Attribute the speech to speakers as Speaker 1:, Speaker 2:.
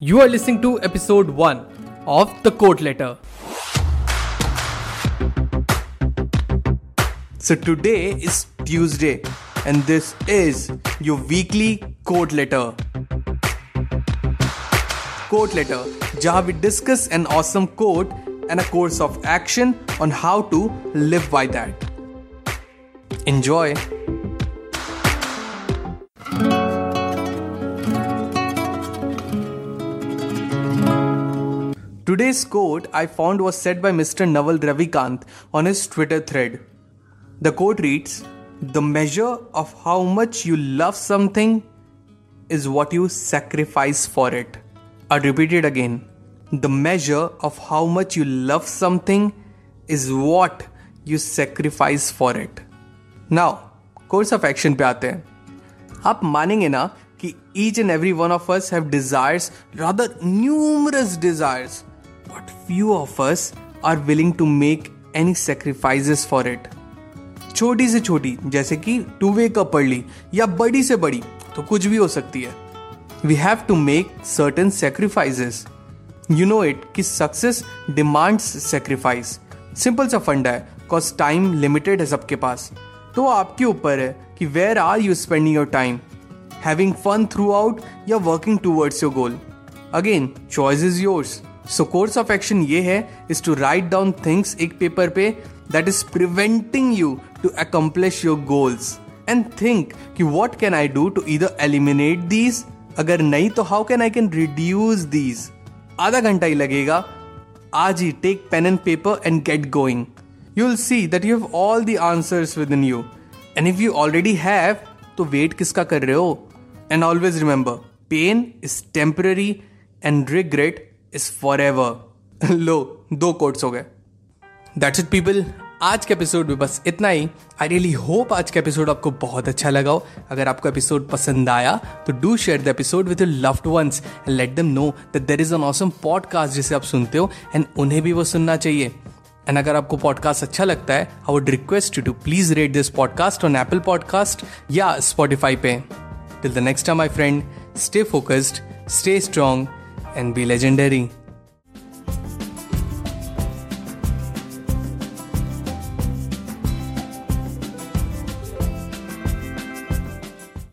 Speaker 1: You are listening to episode 1 of The Quote Letter.
Speaker 2: So today is Tuesday, and this is your weekly quote letter. Quote letter, जहाँ we discuss an awesome quote and a course of action on how to live by that. Enjoy. Today's quote I found was said by Mr. Naval Ravikant on his Twitter thread. The quote reads The measure of how much you love something is what you sacrifice for it. I'll repeat it again. The measure of how much you love something is what you sacrifice for it. Now, course of action पे आते हैं आप मानेंगे ना कि each and every one of us have desires rather numerous desires but few of us are willing to make any sacrifices for it. छोटी से छोटी, जैसे कि टू वे कप पढ़ ली या बड़ी से बड़ी तो कुछ भी हो सकती है। We have to make certain sacrifices you know it कि सक्सेस डिमांड्स सेक्रीफाइस सिंपल सा फंडा है कॉज टाइम लिमिटेड है सबके पास। तो आपके ऊपर है कि where are you spending your time having fun throughout या working towards your goal again choice is yours so course of action ये है is to write down things एक पेपर पे that is preventing you to accomplish your goals and think कि what can I do to इधर eliminate these अगर नहीं तो how can I can reduce these आधा घंटा ही लगेगा। आज ही take pen and paper and get going you will see that you have all the answers within you and if you already have तो wait किसका कर रहे हो? And always remember pain is temporary and regret is forever लो, दो quotes हो गए. That's it people आज के एपिसोड में बस इतना ही. आई रियली होप आज का एपिसोड आपको बहुत अच्छा लगा हो. अगर आपको एपिसोड पसंद आया तो do share the episode with your loved ones and let them know that there is an awesome podcast जिसे आप सुनते हो एंड उन्हें भी वो सुनना चाहिए. एंड अगर आपको पॉडकास्ट अच्छा लगता है I would request you to please rate this podcast on Apple podcast या स्पॉटिफाई पे. Till the next time my friend stay focused stay strong and be legendary.